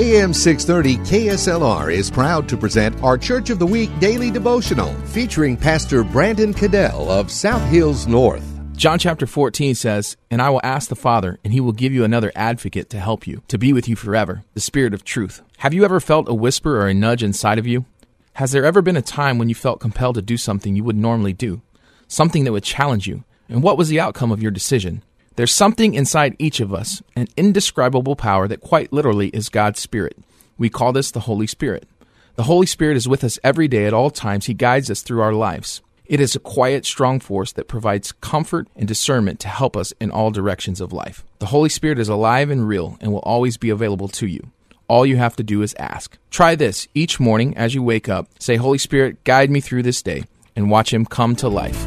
AM 630 KSLR is proud to present our Church of the Week daily devotional featuring Pastor Brandon Cadell of South Hills North. John chapter 14 says, And I will ask the Father, and he will give you another advocate to help you, to be with you forever, the Spirit of truth. Have you ever felt a whisper or a nudge inside of you? Has there ever been a time when you felt compelled to do something you would normally do? Something that would challenge you? And what was the outcome of your decision? There's something inside each of us, an indescribable power that quite literally is God's Spirit. We call this the Holy Spirit. The Holy Spirit is with us every day at all times. He guides us through our lives. It is a quiet, strong force that provides comfort and discernment to help us in all directions of life. The Holy Spirit is alive and real and will always be available to you. All you have to do is ask. Try this each morning as you wake up. Say, Holy Spirit, guide me through this day, and watch Him come to life.